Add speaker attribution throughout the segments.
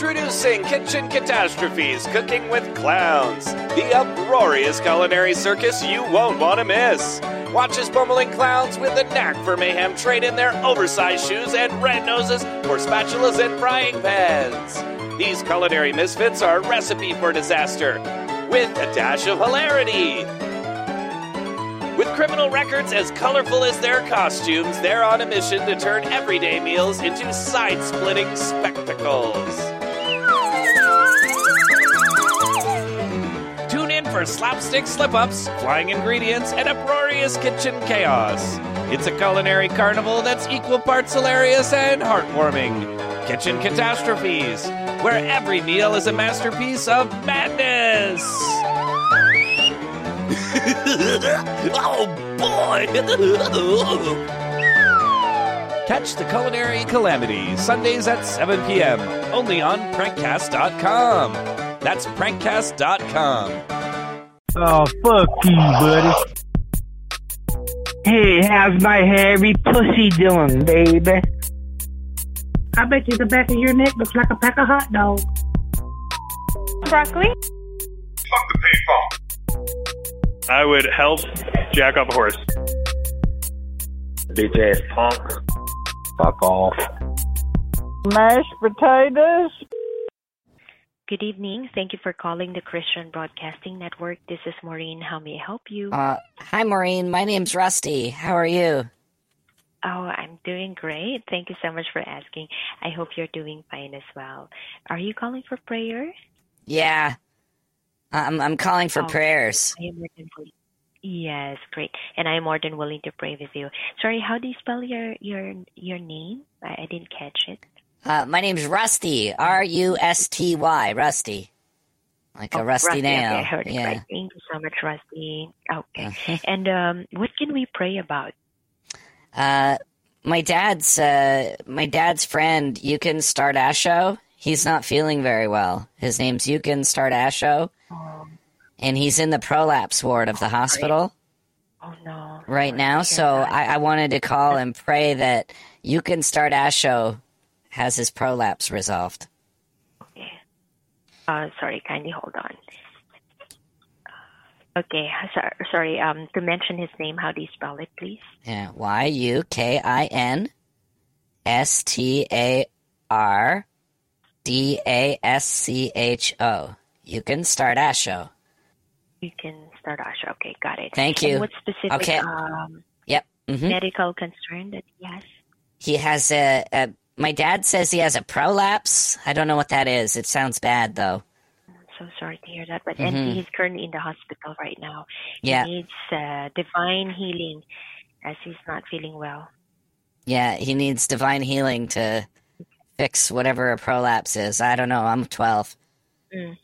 Speaker 1: Introducing Kitchen Catastrophes Cooking with Clowns, the uproarious culinary circus you won't want to miss. Watch as bumbling clowns with a knack for mayhem trade in their oversized shoes and red noses for spatulas and frying pans. These culinary misfits are a recipe for disaster with a dash of hilarity. With criminal records as colorful as their costumes, they're on a mission to turn everyday meals into side splitting spectacles. For slapstick slip ups, flying ingredients, and uproarious kitchen chaos. It's a culinary carnival that's equal parts hilarious and heartwarming. Kitchen Catastrophes, where every meal is a masterpiece of madness. oh boy! Catch the culinary calamity Sundays at 7 p.m. only on prankcast.com. That's prankcast.com.
Speaker 2: Oh, fuck you, buddy. Hey, how's my hairy pussy doing, baby?
Speaker 3: I bet you the back of your neck looks like a pack of hot dogs.
Speaker 4: Broccoli?
Speaker 5: Fuck the payphone. I would help jack up a horse.
Speaker 2: Bitch ass punk. Fuck off.
Speaker 6: Mashed potatoes?
Speaker 7: Good evening. Thank you for calling the Christian Broadcasting Network. This is Maureen. How may I help you?
Speaker 8: Uh, hi, Maureen. My name's Rusty. How are you?
Speaker 7: oh, I'm doing great. Thank you so much for asking. I hope you're doing fine as well. Are you calling for prayer?
Speaker 8: Yeah. I'm, I'm calling for
Speaker 7: Oh.
Speaker 8: prayers.
Speaker 7: I am more than willing. Yes, great. And I'm more than willing to pray with you. Sorry, how do you spell your your your name? I, I didn't catch it.
Speaker 8: Uh, my name's Rusty. R U S T Y. Rusty. Like a
Speaker 7: Oh,
Speaker 8: rusty,
Speaker 7: Okay,
Speaker 8: nail.
Speaker 7: I heard it
Speaker 8: yeah.
Speaker 7: right. Thank you so much, Rusty. Okay.
Speaker 8: Uh-huh.
Speaker 7: And um, what can we pray about?
Speaker 8: Uh, my dad's uh, my dad's friend Yukon Stardasho. He's not feeling very well. His name's Yukon Stardasho, and he's in the prolapse ward of the hospital
Speaker 7: Oh no.
Speaker 8: right
Speaker 7: Sorry
Speaker 8: now. So. I, I wanted to call and pray that you can start Stardasho has his prolapse resolved.
Speaker 7: Uh, sorry, kindly hold on. Okay, sorry, sorry. Um, to mention his name, how do you spell it, please?
Speaker 8: Yeah, Y U K I N S T A R D A S C H O. start Stardasho.
Speaker 7: You can start Ash. Okay, got it.
Speaker 8: Thank
Speaker 7: And
Speaker 8: you.
Speaker 7: what specific
Speaker 8: Okay.
Speaker 7: um,
Speaker 8: Yep. hmm
Speaker 7: medical concern that he has?
Speaker 8: He has a, a. My dad says he has a prolapse. I don't know what that is. It sounds bad though.
Speaker 7: I'm so sorry to hear that. But
Speaker 8: Mhm.
Speaker 7: and he's currently in the hospital right now.
Speaker 8: Yeah.
Speaker 7: He needs uh, divine healing as he's not feeling well.
Speaker 8: Yeah, he needs divine healing to fix whatever a prolapse is. I don't know. I'm 12.
Speaker 7: Mm.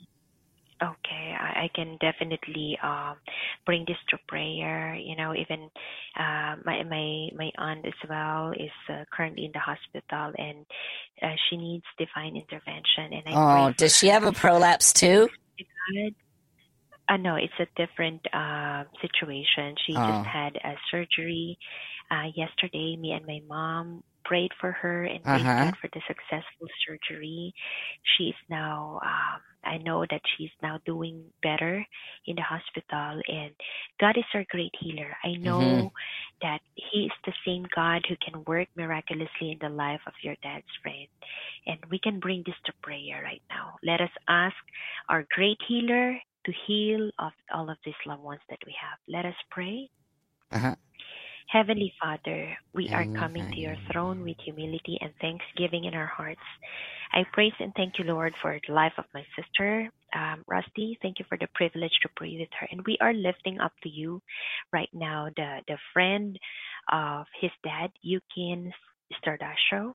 Speaker 7: Okay, I, I can definitely um, bring this to prayer. You know, even uh, my my my aunt as well is uh, currently in the hospital, and uh, she needs divine intervention. And I
Speaker 8: Oh, does she have a prolapse too?
Speaker 7: Uh, no, it's a different uh, situation. She
Speaker 8: Oh.
Speaker 7: just had a surgery uh, yesterday. Me and my mom prayed for her and
Speaker 8: Uh-huh.
Speaker 7: God for the successful surgery. She's now, um, I know that she's now doing better in the hospital, and God is our great healer. I know
Speaker 8: Mhm.
Speaker 7: that He is the same God who can work miraculously in the life of your dad's friend. And we can bring this to prayer right now. Let us ask our great healer to heal of all of these loved ones that we have. Let us pray.
Speaker 8: Uh-huh.
Speaker 7: Heavenly Father, we are coming to your throne with humility and thanksgiving in our hearts. I praise and thank you, Lord, for the life of my sister, um, Rusty. Thank you for the privilege to pray with her. And we are lifting up to you right now the, the friend of his dad, Yukin Stardasho.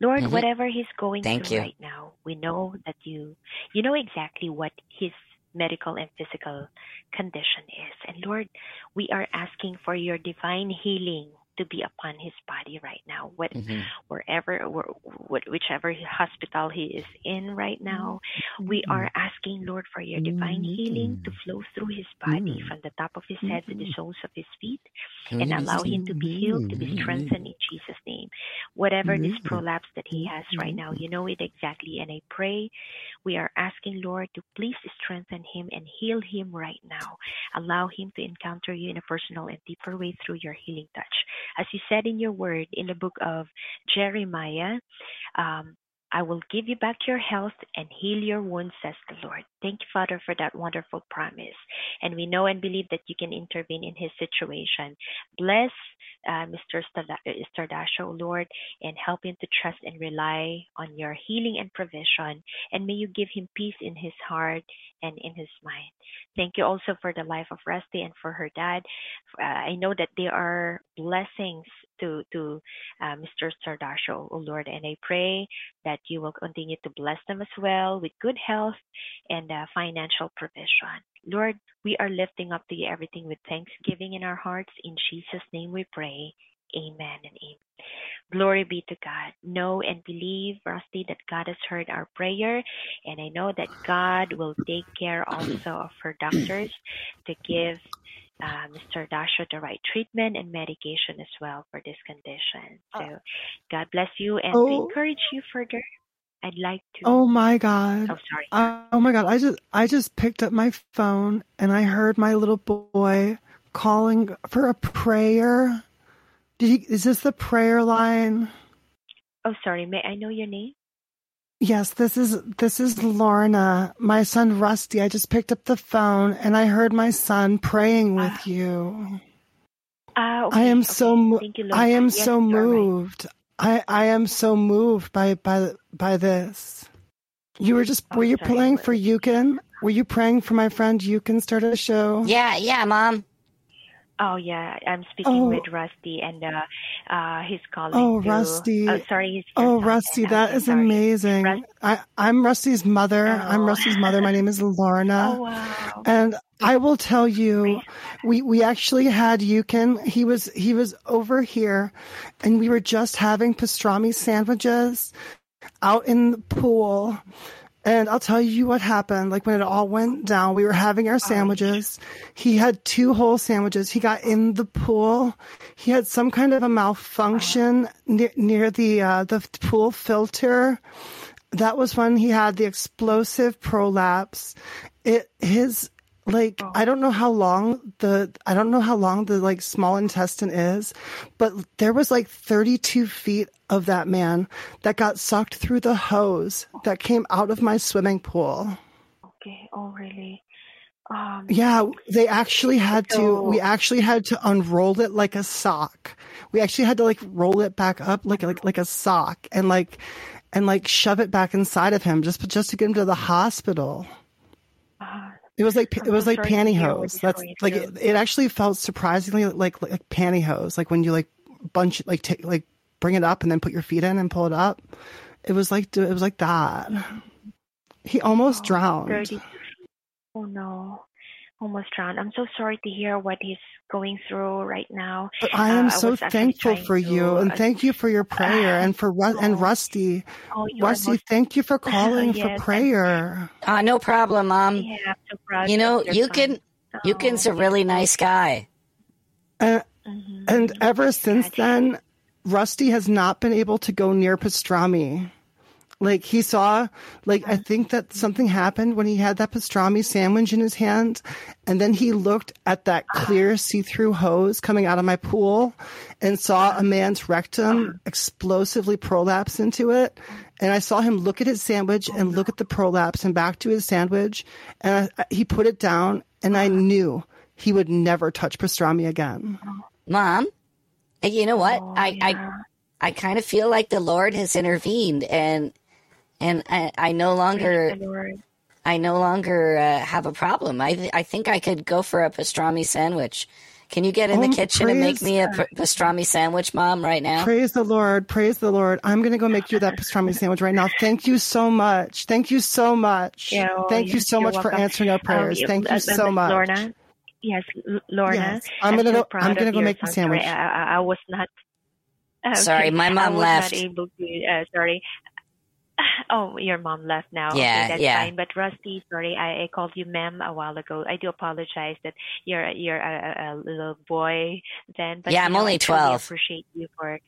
Speaker 7: Lord,
Speaker 8: Mhm.
Speaker 7: whatever he's going
Speaker 8: Thank
Speaker 7: through
Speaker 8: you.
Speaker 7: right now, we know that you you know exactly what his medical and physical condition is. And Lord, we are asking for your divine healing to be upon his body right now. What,
Speaker 8: Mhm.
Speaker 7: wherever, wh- wh- whichever hospital he is in right now, we mm-hmm. are asking Lord for your divine mm-hmm. healing to flow through his body mm-hmm. from the top of his head to the soles of his feet, and allow him to be healed, to be strengthened in Jesus' name. Whatever this prolapse that he has right now, you know it exactly, and I pray we are asking Lord to please strengthen him and heal him right now. Allow him to encounter you in a personal and deeper way through your healing touch. As you said in your word in the book of Jeremiah, um, I will give you back your health and heal your wounds, says the Lord. Thank you, Father, for that wonderful promise. And we know and believe that you can intervene in his situation. Bless uh, Mr. Stada- Stardasho, Lord, and help him to trust and rely on your healing and provision. And may you give him peace in his heart and in his mind. Thank you also for the life of Rusty and for her dad. Uh, I know that they are blessings to to uh, Mr. Stardasho, oh Lord, and I pray that you will continue to bless them as well with good health and uh, financial provision. Lord, we are lifting up to you everything with thanksgiving in our hearts. In Jesus' name we pray. Amen and amen. Glory be to God. Know and believe, Rusty, that God has heard our prayer. And I know that God will take care also of her doctors to give uh, Mr. Dasho the right treatment and medication as well for this condition. So God bless you. And to
Speaker 9: Oh.
Speaker 7: encourage you further, I'd like to.
Speaker 9: Oh my god.
Speaker 7: Oh, sorry.
Speaker 9: Uh, oh my god. I just I just picked up my phone and I heard my little boy calling for a prayer. Did he is this the prayer line?
Speaker 7: Oh, sorry. May I know your name?
Speaker 9: Yes, this is this is Lorna. My son Rusty. I just picked up the phone and I heard my son praying with you.
Speaker 7: Ah,
Speaker 9: I
Speaker 7: okay,
Speaker 9: am
Speaker 7: okay.
Speaker 9: so mo-
Speaker 7: Thank you,
Speaker 9: I am
Speaker 7: Yes,
Speaker 9: so
Speaker 7: you are right.
Speaker 9: moved. I I am so moved by by by this. You were just
Speaker 7: Oh,
Speaker 9: were you
Speaker 7: sorry,
Speaker 9: praying for Yukon? Were you praying for my friend Yukon start a show?
Speaker 8: Yeah, yeah, mom.
Speaker 7: Oh yeah, I'm speaking
Speaker 9: Oh.
Speaker 7: with Rusty, and uh, uh, he's calling.
Speaker 9: Oh,
Speaker 7: to,
Speaker 9: Rusty.
Speaker 7: Oh, sorry,
Speaker 9: Oh, Rusty, that is
Speaker 7: sorry.
Speaker 9: amazing.
Speaker 7: Rus-
Speaker 9: I, I'm Rusty's mother. I'm
Speaker 7: Oh.
Speaker 9: Rusty's mother. My name is Lorna.
Speaker 7: Oh wow.
Speaker 9: And I will tell you, we we actually had Yukon. He was he was over here, and we were just having pastrami sandwiches out in the pool. And I'll tell you what happened. Like when it all went down, we were having our sandwiches. He had two whole sandwiches. He got in the pool. He had some kind of a malfunction near, near the uh, the pool filter. That was when he had the explosive prolapse. It his like I don't know how long the I don't know how long the like small intestine is, but there was like 32 feet of that man that got sucked through the hose that came out of my swimming pool.
Speaker 7: Okay. Oh really? Um.
Speaker 9: Yeah, they actually had to we actually had to unroll it like a sock. We actually had to like roll it back up like like like a sock and like and like shove it back inside of him just just to get him to the hospital.
Speaker 7: uh,
Speaker 9: It was like it was like
Speaker 7: sorry to hear what
Speaker 9: pantyhose. That's like it, it actually felt surprisingly like like pantyhose. Like when you like bunch like take like bring it up and then put your feet in and pull it up. It was like it was like that. Mm-hmm. He almost oh, drowned.
Speaker 7: 30. Oh no. Almost drowned. I'm so sorry to hear what he's going through right now.
Speaker 9: But I
Speaker 7: Uh,
Speaker 9: am
Speaker 7: I
Speaker 9: so
Speaker 7: was actually
Speaker 9: thankful
Speaker 7: trying
Speaker 9: for you, and
Speaker 7: uh,
Speaker 9: thank you for your prayer, and for Ru- and
Speaker 7: Oh.
Speaker 9: Rusty.
Speaker 7: Oh,
Speaker 9: Rusty,
Speaker 7: most-
Speaker 9: thank you for calling
Speaker 7: Yes,
Speaker 9: for
Speaker 7: and-
Speaker 9: prayer.
Speaker 8: Uh, no problem, mom.
Speaker 7: Yeah, I'm so proud.
Speaker 8: You know,
Speaker 7: of your
Speaker 8: you
Speaker 7: son.
Speaker 8: can. Yukin's a
Speaker 7: Oh,
Speaker 8: really nice guy.
Speaker 9: And,
Speaker 7: mhm.
Speaker 9: and ever since then, Rusty has not been able to go near pastrami. Like he saw, like I uh-huh. think that something happened when he had that pastrami sandwich in his hand, and then he looked at that ah. clear see-through hose coming out of my pool, and saw a man's rectum ah. explosively prolapse into it. And I saw him look at his sandwich oh, and look at the prolapse and back to his sandwich, and I, he put it down, and I ah. knew he would never touch pastrami again. Uh-huh.
Speaker 8: Mom, uh, you know what?
Speaker 7: Oh,
Speaker 8: I,
Speaker 7: yeah.
Speaker 8: I, I kind of feel like the Lord has intervened, and and I, I no longer,
Speaker 7: Praise the Lord.
Speaker 8: I no longer uh, have a problem. I, th- I think I could go for a pastrami sandwich. Can you get in
Speaker 9: Oh,
Speaker 8: the kitchen and make me a p- pastrami sandwich, Mom, right now?
Speaker 9: Praise the Lord. Praise the Lord. I'm going to go make you that pastrami sandwich right now. Thank you so much. Thank you so much.
Speaker 7: Yeah, oh,
Speaker 9: Thank you so
Speaker 7: you're
Speaker 9: much for answering our
Speaker 7: Um,
Speaker 9: prayers.
Speaker 7: yeah,
Speaker 9: Thank
Speaker 7: uh,
Speaker 9: you
Speaker 7: uh,
Speaker 9: so
Speaker 7: Miss
Speaker 9: much.
Speaker 7: Lorna, Yes, Lorna.
Speaker 9: Yes, I'm gonna go- I'm gonna go make the sandwich.
Speaker 7: I, I, I was not. Okay.
Speaker 8: Sorry, my mom
Speaker 7: I was
Speaker 8: left.
Speaker 7: Not able to. Uh, sorry. Oh, your mom left now.
Speaker 8: Yeah,
Speaker 7: okay, that's
Speaker 8: yeah.
Speaker 7: fine. But Rusty, sorry, I, I called you ma'am a while ago. I do apologize that you're you're a, a, little boy then. But
Speaker 8: Yeah, I'm
Speaker 7: know,
Speaker 8: only
Speaker 7: I truly
Speaker 8: 12.
Speaker 7: appreciate you for.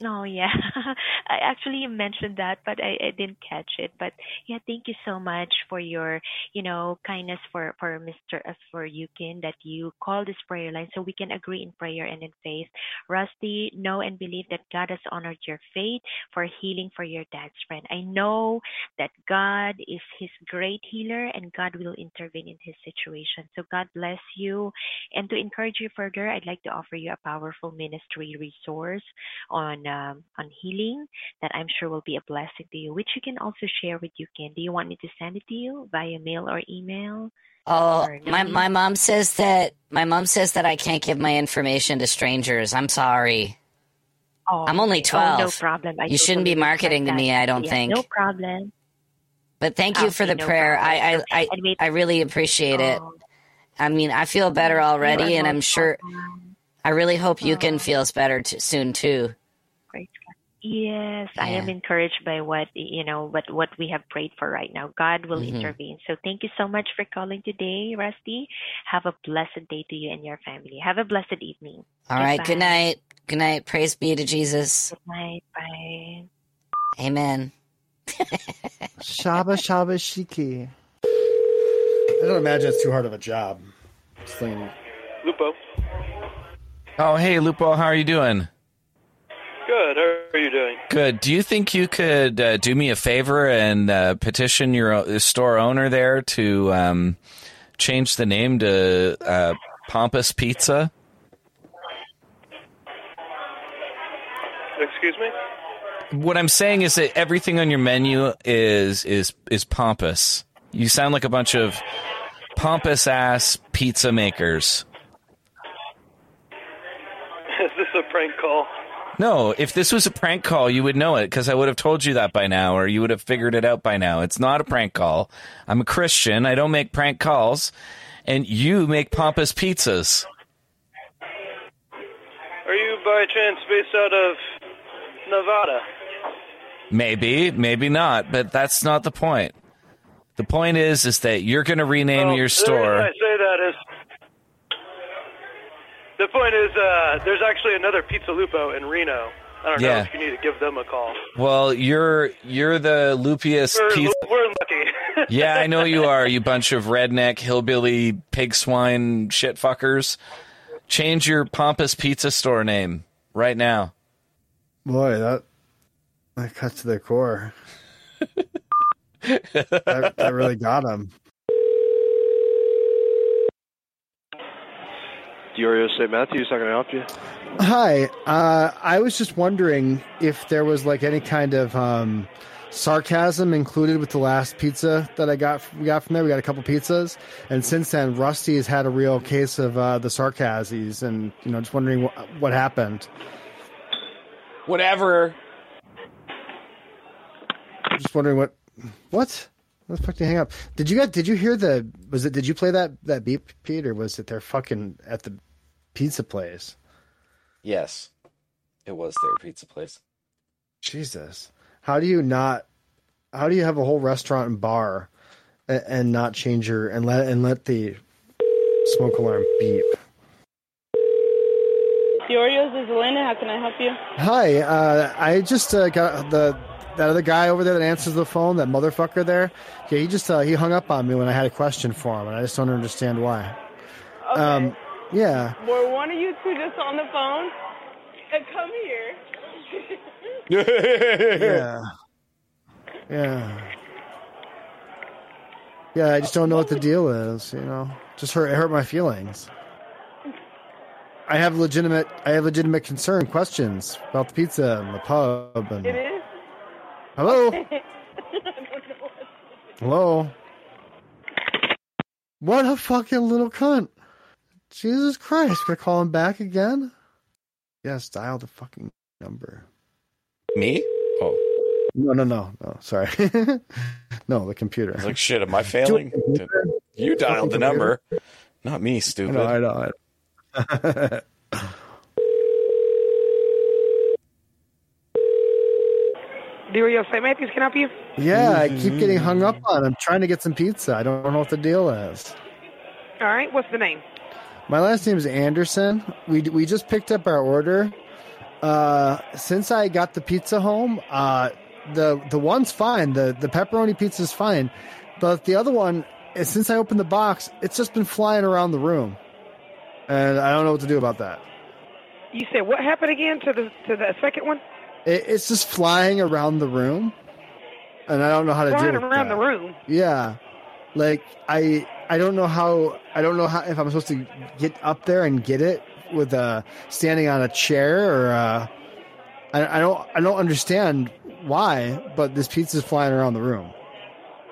Speaker 7: No, yeah, I actually mentioned that, but I, I didn't catch it. But yeah, thank you so much for your, you know, kindness for for Mr. Uh, for Yukin that you call this prayer line so we can agree in prayer and in faith. Rusty, know and believe that God has honored your faith for healing for your dad's friend. I know that God is his great healer and God will intervene in his situation. So God bless you. And to encourage you further, I'd like to offer you a powerful ministry resource on um, on healing that I'm sure will be a blessing to you, which you can also share with Yukin. Do you want me to send it to you via mail or email?
Speaker 8: Oh,
Speaker 7: Or
Speaker 8: my my mom says that my mom says that I can't give my information to strangers. I'm sorry.
Speaker 7: Oh,
Speaker 8: I'm only
Speaker 7: okay. Oh, no problem. I
Speaker 8: You shouldn't be marketing to me, I don't
Speaker 7: Yeah,
Speaker 8: think.
Speaker 7: No problem.
Speaker 8: But thank you for the
Speaker 7: no
Speaker 8: prayer.
Speaker 7: problem.
Speaker 8: I I I, I really appreciate it.
Speaker 7: oh,
Speaker 8: I mean, I feel better already, and I'm sure. I really hope you
Speaker 7: Oh.
Speaker 8: can feels better t- soon too.
Speaker 7: Praise God. Yes, I am encouraged by what you know, what what we have prayed for right now. God will
Speaker 8: Mhm.
Speaker 7: intervene. So thank you so much for calling today, Rusty. Have a blessed day to you and your family. Have a blessed evening.
Speaker 8: All right. Good night. Good night. Praise be to Jesus.
Speaker 7: Good night. Bye.
Speaker 8: Amen.
Speaker 9: Shaba Shaba Shiki.
Speaker 10: I don't imagine it's too hard of a job. Slinging.
Speaker 5: Lupo.
Speaker 1: Oh, hey, Lupo, how are you doing?
Speaker 5: Good. How are you doing?
Speaker 1: Good. Do you think you could uh, do me a favor and uh, petition your store owner there to um, change the name to uh, Pompous Pizza?
Speaker 5: Excuse me?
Speaker 1: What I'm saying is that everything on your menu is is is pompous. You sound like a bunch of pompous ass pizza makers.
Speaker 5: Is this a prank call?
Speaker 1: No, if this was a prank call, you would know it because I would have told you that by now, or you would have figured it out by now. It's not a prank call. I'm a Christian. I don't make prank calls, and you make pompous pizzas.
Speaker 5: Are you by chance based out of Nevada?
Speaker 1: Maybe, maybe not, but that's not the point. The point is, is that you're going to rename
Speaker 5: Well,
Speaker 1: your
Speaker 5: The
Speaker 1: store.
Speaker 5: reason I say that is the point is uh, there's actually another Pizza Lupo in Reno. I don't know
Speaker 1: Yeah.
Speaker 5: if you need to give them a call.
Speaker 1: Well, you're you're the loopiest
Speaker 5: We're,
Speaker 1: pizza.
Speaker 5: we're lucky.
Speaker 1: yeah, I know you are. You bunch of redneck hillbilly pig swine shit fuckers. Change your pompous pizza store name right now.
Speaker 10: Boy, that that cut to the core. that, that really got him.
Speaker 11: Diorio St. Matthews, how can I help you?
Speaker 10: Hi, uh, I was just wondering if there was like any kind of um, sarcasm included with the last pizza that I got. We got from there. We got a couple pizzas, and since then, Rusty has had a real case of uh, the sarcasms, and you know, just wondering what, what happened.
Speaker 1: Whatever.
Speaker 10: Just wondering what what. What the fuck you hang up? Did you get? Did you hear the? Was it? Did you play that that beep, Pete, or was it their fucking at the pizza place?
Speaker 1: Yes, it was their pizza place.
Speaker 10: Jesus, how do you not? How do you have a whole restaurant and bar, and, and not change your and let and let the smoke alarm beep?
Speaker 12: Diorio, is Elena. How can I help you?
Speaker 10: Hi, uh, I just uh, got the that other guy over there that answers the phone, that motherfucker there. Yeah, he just uh, he hung up on me when I had a question for him, and I just don't understand why.
Speaker 12: Okay.
Speaker 10: Um, yeah.
Speaker 12: Were one of you two just on the phone? Uh, come here.
Speaker 10: yeah. Yeah. Yeah, I just don't know what the deal is, you know. Just hurt hurt my feelings. I have legitimate I have legitimate concern, questions about the pizza and the pub and
Speaker 12: It is.
Speaker 10: Hello?
Speaker 12: I don't know what-
Speaker 10: Hello? What a fucking little cunt. Jesus Christ, gonna call him back again? Yes, dial the fucking number.
Speaker 1: Me? Oh,
Speaker 10: No, no, no, no. Sorry. no, the computer.
Speaker 1: I was like, shit, am I failing? You dialed the number. Not me, stupid.
Speaker 10: I know, I know.
Speaker 13: Diorio St. Matthews can I help you.
Speaker 10: yeah, I keep getting hung up mm-hmm. on. I'm trying to get some pizza. I don't know what the deal is.
Speaker 13: All right, what's the name?
Speaker 10: My last name is Anderson. We we just picked up our order. Uh, since I got the pizza home, uh, the the one's fine. The the pepperoni pizza is fine, but the other one, eh, since I opened the box, it's just been flying around the room, and I don't know what to do about that.
Speaker 13: You said what happened again to the to the second one?
Speaker 10: It, it's just flying around the room, and I don't know how to
Speaker 13: Flying
Speaker 10: deal with
Speaker 13: around
Speaker 10: that.
Speaker 13: the room.
Speaker 10: Yeah, like I I don't know how I don't know how if I'm supposed to get up there and get it with uh standing on a chair or uh I, I don't I don't understand why, but this pizza's flying around the room.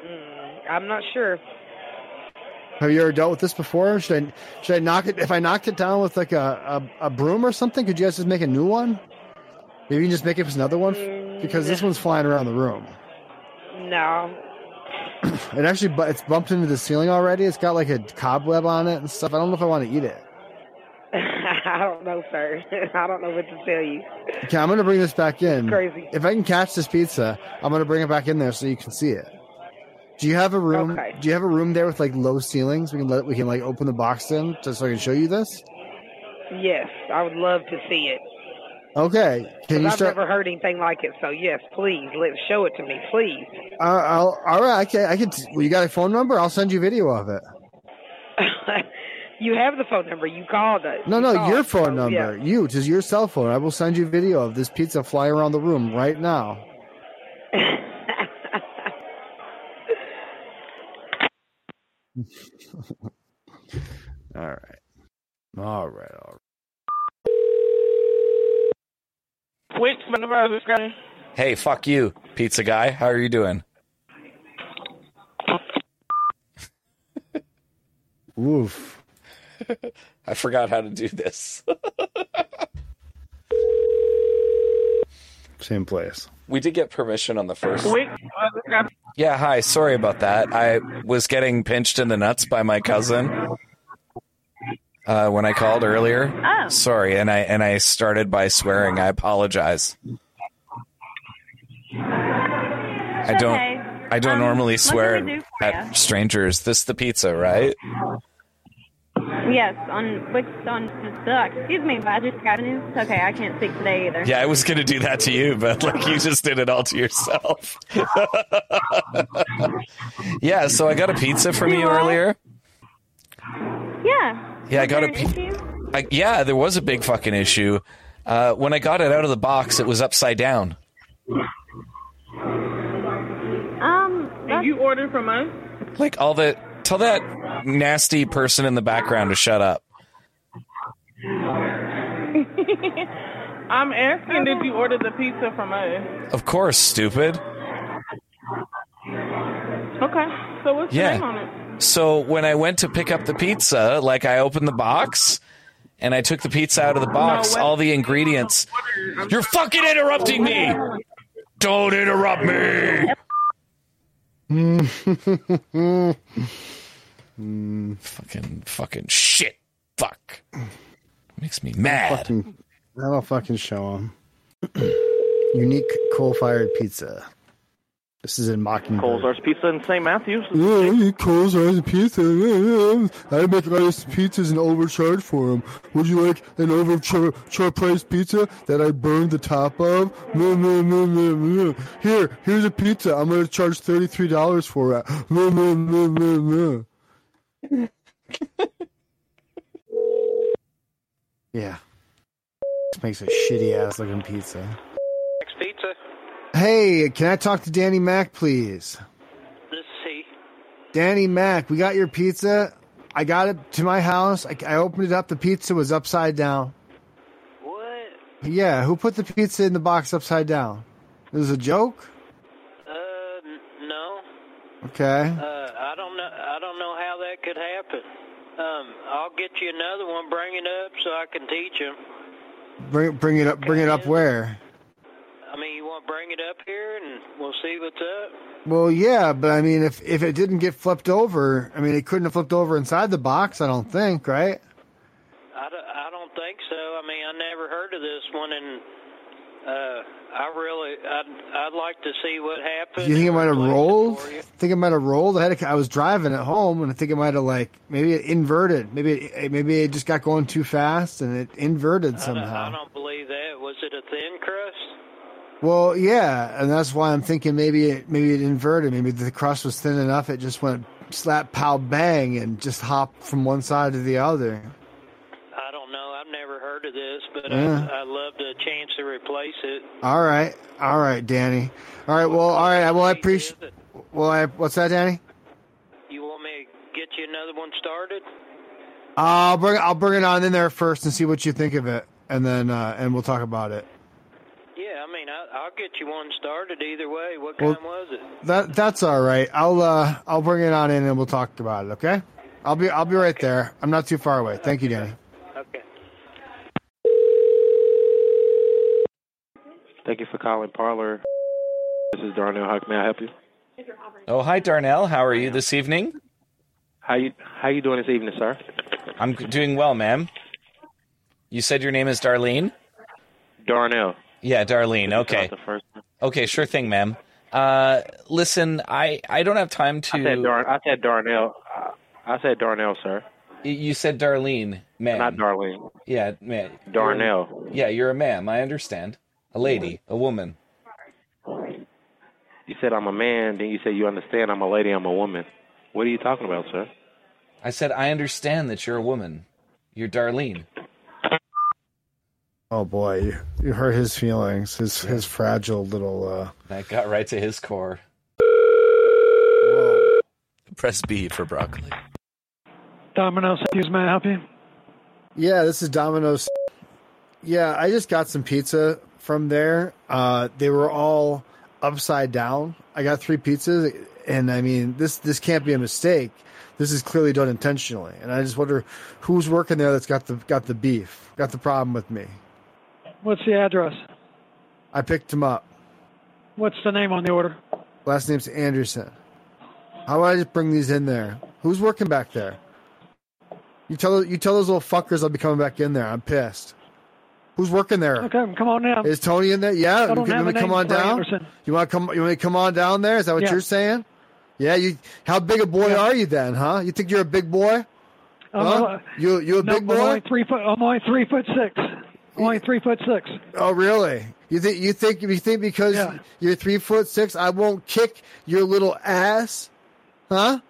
Speaker 13: Mm, I'm not sure.
Speaker 10: Have you ever dealt with this before? Should I should I knock it if I knocked it down with like a, a, a broom or something? Could you guys just make a new one? Maybe you can just make it another one because this one's flying around the room.
Speaker 13: No.
Speaker 10: It actually, bu- it's bumped into the ceiling already. It's got like a cobweb on it and stuff. I don't know if I want to eat it.
Speaker 13: I don't know, sir. I don't know what to tell you.
Speaker 10: Okay, I'm gonna bring this back in.
Speaker 13: Crazy.
Speaker 10: If I can catch this pizza, I'm gonna bring it back in there so you can see it. Do you have a room?
Speaker 13: Okay.
Speaker 10: Do you have a room there with like low ceilings? We can let we can like open the box in just so I can show you this.
Speaker 13: Yes, I would love to see it.
Speaker 10: Okay. Can you
Speaker 13: I've
Speaker 10: start?
Speaker 13: never heard anything like it. So yes, please let show it to me, please.
Speaker 10: Uh, I'll, all right. I can. I can. Well, you got a phone number? I'll send you video of it.
Speaker 13: you have the phone number. You called us.
Speaker 10: No,
Speaker 13: You
Speaker 10: no,
Speaker 13: called,
Speaker 10: your phone
Speaker 13: so,
Speaker 10: number.
Speaker 13: yeah.
Speaker 10: You, just your cell phone. I will send you video of this pizza fly around the room right now. all right. All right. All right.
Speaker 12: Which supervisor got
Speaker 1: Hey, fuck you, pizza guy. How are you doing?
Speaker 10: Woof.
Speaker 1: I forgot how to do this.
Speaker 10: Same place.
Speaker 1: we did get permission on the first.
Speaker 12: Which supervisor got
Speaker 1: Yeah, hi. Sorry about that. I was getting pinched in the nuts by my cousin uh, when I called earlier.
Speaker 4: Oh.
Speaker 1: Sorry, and I and I started by swearing. I apologize. I don't.
Speaker 4: okay.
Speaker 1: I don't
Speaker 4: Um,
Speaker 1: normally swear at
Speaker 4: ya?
Speaker 1: strangers. This the pizza, right?
Speaker 4: Yes, on which on uh, excuse me, Magic Avenue. It's okay, I can't speak today either.
Speaker 1: Yeah, I was gonna do that to you, but like you just did it all to yourself. yeah, so I got a pizza from you earlier.
Speaker 4: Yeah.
Speaker 1: Yeah, I got
Speaker 4: there
Speaker 1: a
Speaker 4: an
Speaker 1: pi-
Speaker 4: issue?
Speaker 1: I, yeah, there was a big fucking issue. Uh, when I got it out of the box, it was upside down.
Speaker 4: Um,
Speaker 12: And you ordered from us?
Speaker 1: Like all the tell that nasty person in the background to shut up.
Speaker 12: I'm asking, did you order the pizza from us?
Speaker 1: Of course, stupid.
Speaker 12: Okay. So what's the name on it?
Speaker 1: So when I went to pick up the pizza, like I opened the box and I took the pizza out of the box,
Speaker 12: No,
Speaker 1: all the ingredients. You're fucking interrupting me. Don't interrupt me. fucking fucking shit. Fuck. Makes me mad.
Speaker 10: Fucking, that'll fucking show them. Unique coal-fired pizza. This is in Mockingbird.
Speaker 14: Coles Arts Pizza in St. Matthews.
Speaker 10: Yeah, I eat Cole's Ice Pizza. I make ice pizzas and overcharge for them. Would you like an overcharged price pizza that I burned the top of? No, no, no, no, no. Here, here's a pizza. I'm gonna charge thirty-three dollars for it. Yeah, this makes a shitty ass looking pizza. Hey, can I talk to Danny Mac, please?
Speaker 15: This is he.
Speaker 10: Danny Mac, we got your pizza. I got it to my house. I, I opened it up. The pizza was upside down.
Speaker 15: What?
Speaker 10: Yeah, who put the pizza in the box upside down? This is a joke?
Speaker 15: Uh, n- no.
Speaker 10: Okay.
Speaker 15: Uh, I don't know. I don't know how that could happen. Um, I'll get you another one. Bring it up so I can teach him.
Speaker 10: Bring bring it up. Bring it up where?
Speaker 15: I mean, you want to bring it up here and we'll see what's up?
Speaker 10: Well, yeah, but I mean, if if it didn't get flipped over, I mean, it couldn't have flipped over inside the box. I don't think, right?
Speaker 15: I don't, I don't think so. I mean, I never heard of this one, and uh, I really, I'd, I'd like to see what happened.
Speaker 10: Do you think it might have rolled? think it might have rolled. I had a, I was driving at home, and I think it might have like maybe it inverted. Maybe it, maybe it just got going too fast, and it inverted
Speaker 15: I don't,
Speaker 10: somehow.
Speaker 15: I don't believe that. Was it a thin crust?
Speaker 10: Well, yeah, and that's why I'm thinking maybe it maybe it inverted. Maybe the crust was thin enough it just went slap, pow, bang, and just hopped from one side to the other.
Speaker 15: I don't know. I've never heard of this, but
Speaker 10: Yeah.
Speaker 15: I, I'd love the chance to replace it.
Speaker 10: All right, all right, Danny. All right, well, all right. Well, I appreciate. Well, I, what's that, Danny?
Speaker 15: You want me to get you another one started?
Speaker 10: I'll bring I'll bring it on in there first and see what you think of it, and then uh, and we'll talk about it.
Speaker 15: Yeah, I mean, I, I'll get you one started either way. What
Speaker 10: Well-
Speaker 15: kind was it?
Speaker 10: That that's all right. I'll uh I'll bring it on in and we'll talk about it. Okay. I'll be I'll be right there. I'm not too far away. Thank you, Danny.
Speaker 15: Okay.
Speaker 14: Thank you for calling Parlor. This is Darnell. How may I help you?
Speaker 1: Oh, hi, Darnell. How are you this evening?
Speaker 14: How you How you doing this evening, sir?
Speaker 1: I'm doing well, ma'am. You said your name is Darlene?
Speaker 14: Darnell.
Speaker 1: Yeah, Darlene. Okay. Okay, sure thing, ma'am. Uh, listen, I, I don't have time to.
Speaker 14: I said Dar. I said Darnell. I- I said Darnell, sir.
Speaker 1: You said Darlene, ma'am.
Speaker 14: Not Darlene.
Speaker 1: Yeah, man.
Speaker 14: Darnell.
Speaker 1: Yeah, you're a ma'am. I understand. A lady, a woman.
Speaker 14: You said I'm a man. Then you said you understand I'm a lady. I'm a woman. What are you talking about, sir?
Speaker 1: I said I understand that you're a woman. You're Darlene.
Speaker 10: Oh boy, you, you hurt his feelings. His his fragile little. uh
Speaker 1: That got right to his core. Whoa. Press B for broccoli.
Speaker 16: Domino's, excuse may I help you?
Speaker 10: Yeah, this is Domino's. Yeah, I just got some pizza from there. Uh, they were all upside down. I got three pizzas, and I mean this this can't be a mistake. This is clearly done intentionally, and I just wonder who's working there that's got the got the beef, got the problem with me.
Speaker 16: What's the address?
Speaker 10: I picked him up.
Speaker 16: What's the name on the order?
Speaker 10: Last name's Anderson. How would I just bring these in there? Who's working back there? You tell you tell those little fuckers I'll be coming back in there. I'm pissed. Who's working there?
Speaker 16: Okay, come on down.
Speaker 10: Is Tony in there? Yeah, you want me to come on down.
Speaker 16: Anderson.
Speaker 10: You want to come? You want me to come on down there? Is that what
Speaker 16: Yeah.
Speaker 10: you're saying? Yeah. You. How big a boy are you then? Huh? You think you're a big boy?
Speaker 16: I'm
Speaker 10: Huh? you you a
Speaker 16: no,
Speaker 10: big
Speaker 16: I'm
Speaker 10: boy?
Speaker 16: only three foot. I'm only three foot six. I'm only three foot six.
Speaker 10: Oh, really? You think you think you think because you're three foot six, I won't kick your little ass? Huh?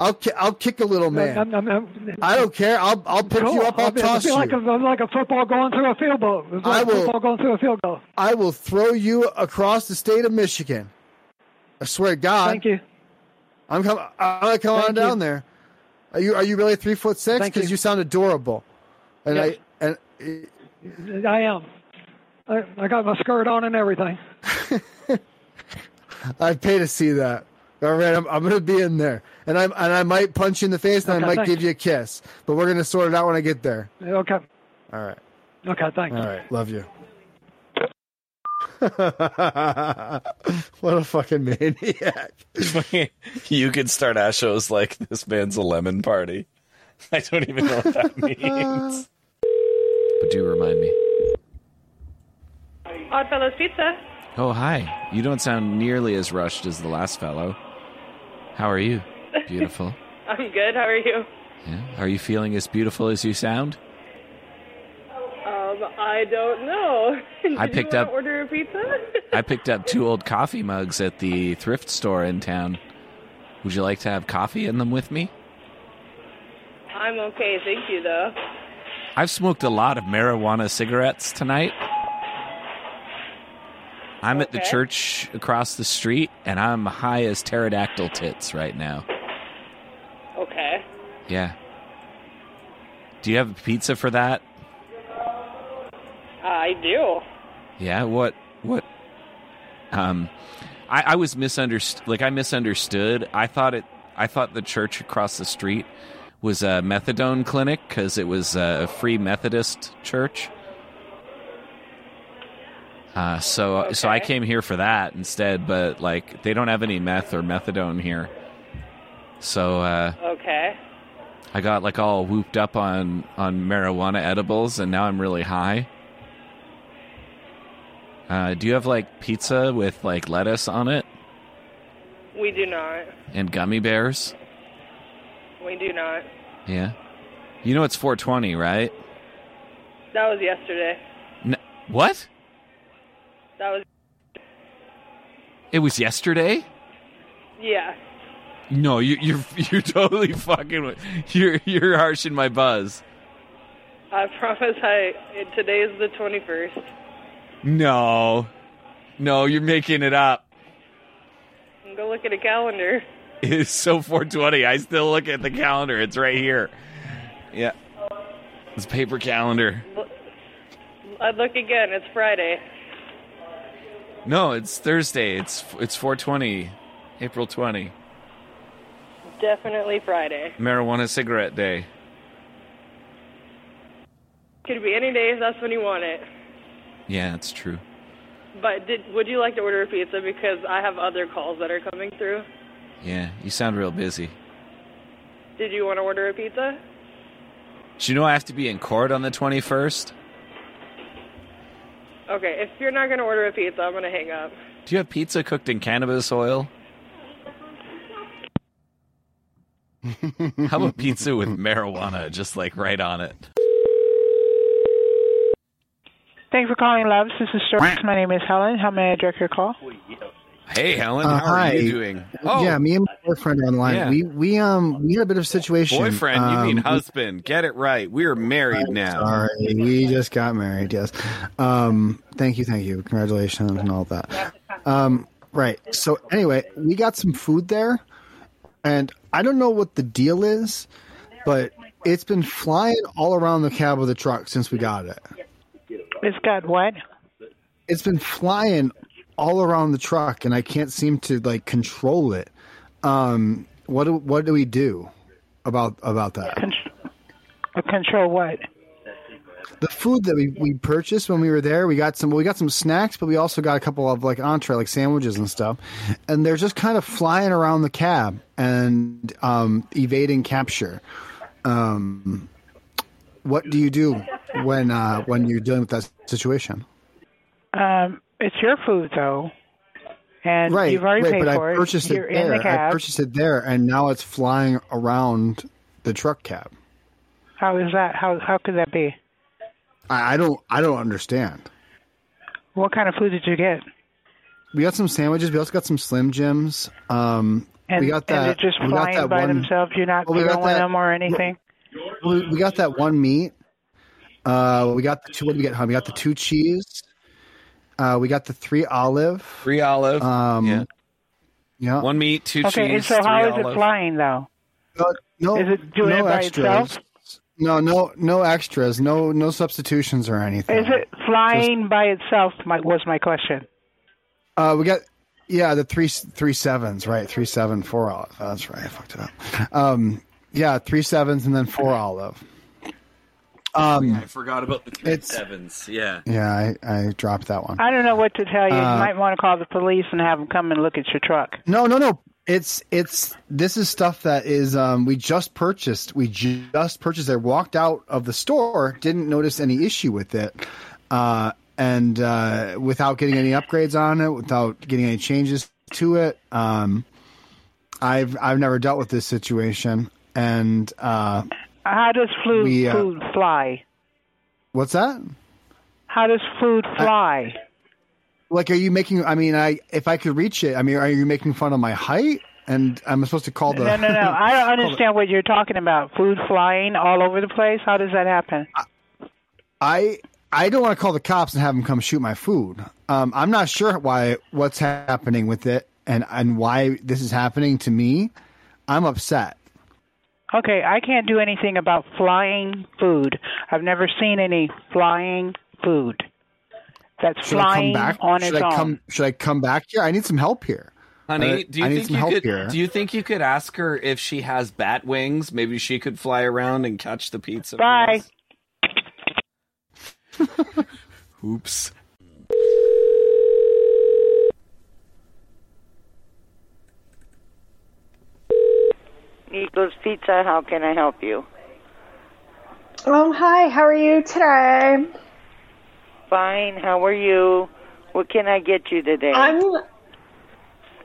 Speaker 10: I'll ki- I'll kick a little man.
Speaker 16: I'm, I'm, I'm,
Speaker 10: I don't care. I'll I'll pick
Speaker 16: Cool.
Speaker 10: you up. I'll
Speaker 16: I'll
Speaker 10: toss you.
Speaker 16: be like a, like a football going through a field goal. It's
Speaker 10: I
Speaker 16: like
Speaker 10: will-
Speaker 16: football going through a field goal.
Speaker 10: I will throw you across the state of Michigan. I swear to God.
Speaker 16: Thank you.
Speaker 10: I'm coming. I'm gonna come on
Speaker 16: Thank
Speaker 10: down
Speaker 16: you.
Speaker 10: there. Are you Are you really three foot six? Because
Speaker 16: you.
Speaker 10: you sound adorable. And
Speaker 16: Yes.
Speaker 10: I and
Speaker 16: I am. I, I got my skirt on and everything.
Speaker 10: I'd pay to see that. All right, I'm, I'm gonna be in there, and I and I might punch you in the face, and
Speaker 16: Okay,
Speaker 10: I might
Speaker 16: thanks.
Speaker 10: give you a kiss. But we're gonna sort it out when I get there.
Speaker 16: Okay.
Speaker 10: All right.
Speaker 16: Okay. Thanks.
Speaker 10: All right. Love you. what a fucking maniac.
Speaker 1: you could start our shows like this man's a lemon party. I don't even know what that means. But do remind me.
Speaker 12: Oddfellows Pizza.
Speaker 1: Oh, hi. You don't sound nearly as rushed as the last fellow. How are you? Beautiful.
Speaker 12: I'm good. How are you?
Speaker 1: Yeah. Are you feeling as beautiful as you sound?
Speaker 12: Um, I don't know. Did
Speaker 1: I picked up-
Speaker 12: order a pizza?
Speaker 1: I picked up two old coffee mugs at the thrift store in town. Would you like to have coffee in them with me?
Speaker 12: I'm okay, thank you though.
Speaker 1: I've smoked a lot of marijuana cigarettes tonight. I'm at the church across the street, and I'm high as pterodactyl tits right now.
Speaker 12: Okay.
Speaker 1: Yeah. Do you have a pizza for that?
Speaker 12: I do.
Speaker 1: Yeah. What? What? Um, I, I was misunderstood. Like I misunderstood. I thought it. I thought the church across the street was a methadone clinic because it was a free Methodist church. Uh, so so I came here for that instead, but like they don't have any meth or methadone here. So uh,
Speaker 12: Okay.
Speaker 1: I got like all whooped up on on marijuana edibles, and now I'm really high. Uh, do you have like pizza with like lettuce on it
Speaker 12: We do not.
Speaker 1: and gummy bears?
Speaker 12: We do not.
Speaker 1: Yeah. You know it's 420, right?
Speaker 12: That was yesterday.
Speaker 1: N- what?
Speaker 12: That was
Speaker 1: It was yesterday?
Speaker 12: yeah.
Speaker 1: No, you, you're you're totally fucking. with- You're you're harshing my buzz.
Speaker 12: I promise. I it, today is the twenty first.
Speaker 1: No, no, you're making it up.
Speaker 12: Go look at a calendar.
Speaker 1: It's so 420. I still look at the calendar. It's right here. Yeah, it's paper calendar.
Speaker 12: I look again. It's Friday.
Speaker 1: No, it's Thursday. It's it's 420, April 20,
Speaker 12: Definitely Friday.
Speaker 1: marijuana cigarette day.
Speaker 12: Could be any days. That's when you want it.
Speaker 1: Yeah, it's true.
Speaker 12: But did would you like to order a pizza because I have other calls that are coming through?
Speaker 1: Yeah, you sound real busy.
Speaker 12: Did you want to order a pizza?
Speaker 1: Do you know I have to be in court on the 21st?
Speaker 12: Okay, if you're not going to order a pizza, I'm going to hang up.
Speaker 1: Do you have pizza cooked in cannabis oil? How about pizza with marijuana, just like right on it?
Speaker 17: Thanks for calling, Loves. This is Sterling. My name is Helen. How may I direct your call?
Speaker 1: Hey, Helen,
Speaker 10: Uh,
Speaker 1: how are
Speaker 10: hi.
Speaker 1: you doing? Oh,
Speaker 10: yeah, me and my boyfriend online.
Speaker 1: Yeah.
Speaker 10: We we um we had a bit of a situation.
Speaker 1: boyfriend. you mean
Speaker 10: Um,
Speaker 1: husband? Get it right. We are married now.
Speaker 10: Sorry, we just got married. Yes. Um. Thank you. Thank you. Congratulations and all that. Um. Right. So anyway, we got some food there, and I don't know what the deal is, but it's been flying all around the cab of the truck since we got it.
Speaker 17: It's got what?
Speaker 10: It's been flying all around the truck, and I can't seem to like control it. Um. What do What do we do about about that?
Speaker 17: Uh, Control what?
Speaker 10: the food that we, we purchased when we were there, we got some we got some snacks, but we also got a couple of like entree, like sandwiches and stuff, and they're just kind of flying around the cab and um, evading capture. Um, what do you do when uh, when you're dealing with that situation?
Speaker 17: Um, it's your food though, and
Speaker 10: right,
Speaker 17: you've already
Speaker 10: right,
Speaker 17: paid
Speaker 10: but
Speaker 17: for
Speaker 10: I purchased
Speaker 17: it. You're in
Speaker 10: there.
Speaker 17: the
Speaker 10: I purchased it there, and now it's flying around the truck cab.
Speaker 17: How is that? How how could that be?
Speaker 10: I, I don't I don't understand.
Speaker 17: What kind of food did you get?
Speaker 10: We got some sandwiches. We also got some Slim Jims. Um,
Speaker 17: And,
Speaker 10: we got that.
Speaker 17: and they're just flying
Speaker 10: that
Speaker 17: by
Speaker 10: one,
Speaker 17: themselves. You're not
Speaker 10: Well, we got that-
Speaker 17: them or anything.
Speaker 10: We, we got that one meat. Uh, we got the two. What did we get? hon? We got the two cheese. Uh, we got the three olive.
Speaker 1: Three olive.
Speaker 10: Um,
Speaker 1: yeah.
Speaker 10: Yeah.
Speaker 1: One meat, two
Speaker 17: okay, and
Speaker 1: cheese,
Speaker 17: so how
Speaker 1: three
Speaker 17: is it flying though?
Speaker 10: No, no,
Speaker 17: Is it doing
Speaker 10: no
Speaker 17: it by
Speaker 10: extras.
Speaker 17: itself?
Speaker 10: No, no, no extras. No, no substitutions or anything.
Speaker 17: Is it flying by itself? My, was my question.
Speaker 10: Uh, we got yeah the three three sevens right three seven four olive. That's right. I fucked it up. Um, yeah, three sevens and then four olive. Um,
Speaker 1: I forgot about the three
Speaker 10: It's-
Speaker 1: sevens. Yeah.
Speaker 10: yeah, I, I dropped that one.
Speaker 17: I don't know what to tell you.
Speaker 10: Uh,
Speaker 17: you might want to call the police and have them come and look at your truck.
Speaker 10: No, no, no. It's it's this is stuff that is um we just purchased. We just purchased it. Walked out of the store, didn't notice any issue with it. Uh and uh without getting any upgrades on it, without getting any changes to it. Um I've I've never dealt with this situation and uh
Speaker 17: How does food,
Speaker 10: We, uh,
Speaker 17: food fly?
Speaker 10: what's that?
Speaker 17: How does food fly?
Speaker 10: Like are you making I mean I if I could reach it, I mean are you making fun of my height? And I'm supposed to call the
Speaker 17: no, no, no. I don't understand what you're talking about. Food flying all over the place. How does that happen?
Speaker 10: I I don't want to call the cops and have them come shoot my food. Um, I'm not sure why what's happening with it and and why this is happening to me. I'm upset.
Speaker 17: Okay, I can't do anything about flying food. I've never seen any flying food that's
Speaker 10: Should I come
Speaker 17: flying
Speaker 10: back?
Speaker 17: on
Speaker 10: should
Speaker 17: its
Speaker 10: I
Speaker 17: own.
Speaker 10: come? Should I come back here? I need some help here,
Speaker 1: Honey,
Speaker 10: Uh,
Speaker 1: do you
Speaker 10: I need
Speaker 1: think
Speaker 10: some
Speaker 1: you
Speaker 10: help
Speaker 1: could?
Speaker 10: here.
Speaker 1: Do you think you could ask her if she has bat wings? Maybe she could fly around and catch the pizza.
Speaker 17: Bye.
Speaker 1: Oops.
Speaker 18: Nico's Pizza. How can I help you?
Speaker 19: Oh, hi. How are you today?
Speaker 18: Fine. How are you? What can I get you today?
Speaker 19: I'm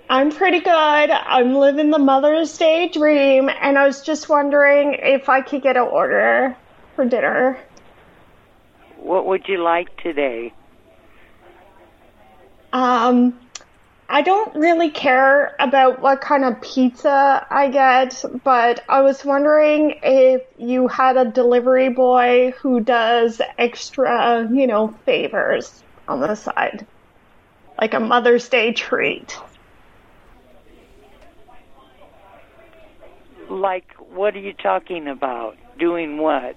Speaker 19: I'm pretty good. I'm living the Mother's Day dream, and I was just wondering if I could get an order for dinner.
Speaker 18: What would you like today?
Speaker 19: Um, I don't really care about what kind of pizza I get, but I was wondering if you had a delivery boy who does extra, you know, favors on the side. Like a Mother's Day treat.
Speaker 18: Like, what are you talking about? Doing what?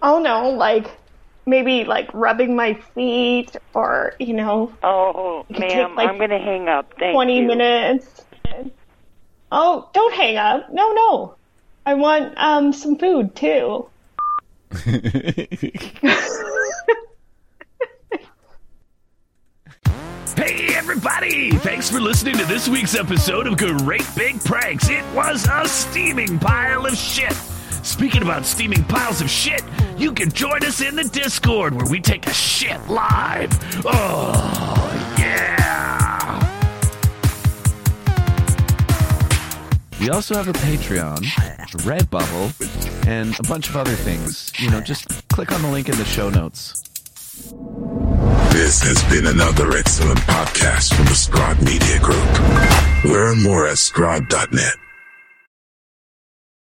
Speaker 19: Oh no, like maybe like rubbing my feet or, you know.
Speaker 18: Oh,
Speaker 19: it
Speaker 18: ma'am,
Speaker 19: take, like,
Speaker 18: I'm going to hang up. Thank
Speaker 19: 20
Speaker 18: you.
Speaker 19: minutes. Oh, don't hang up. No, no. I want um some food too.
Speaker 1: Hey, everybody! Thanks for listening to this week's episode of Great Big Pranks. It was a steaming pile of shit. Speaking about steaming piles of shit, you can join us in the Discord where we take a shit live. Oh, yeah!
Speaker 20: We also have a Patreon, a Redbubble, and a bunch of other things. You know, just click on the link in the show notes.
Speaker 21: This has been another excellent podcast from the Scribe Media Group. Learn more at scribe.net.